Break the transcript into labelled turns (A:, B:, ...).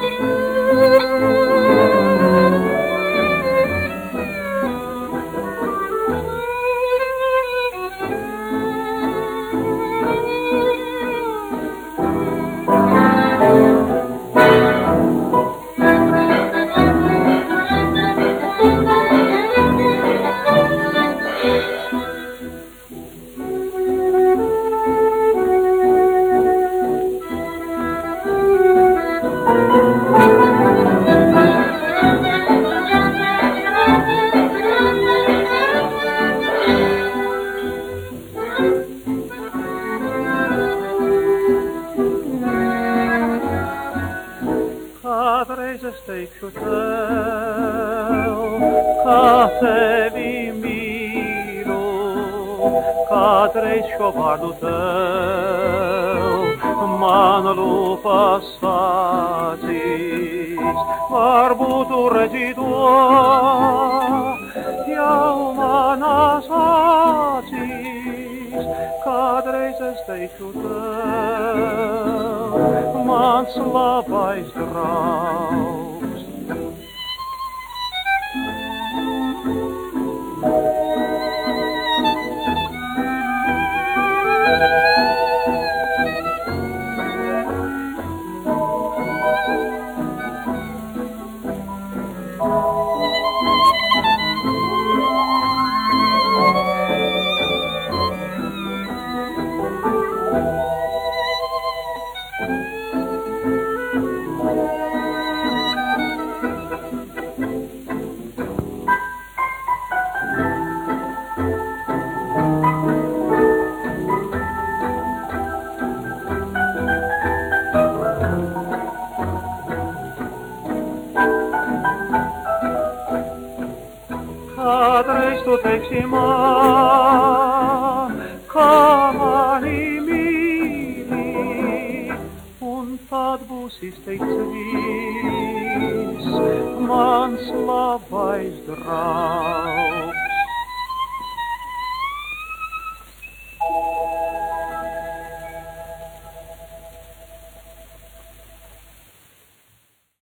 A: you. Teikšu tev, kā tevi mīlu, kādreiz šo vārdu tev, man lūpas sācīs, varbūt tu redzi to, jau manās acīs, kādreiz es Κάτρες στο τρέξιμα, viss, mans labais draugs.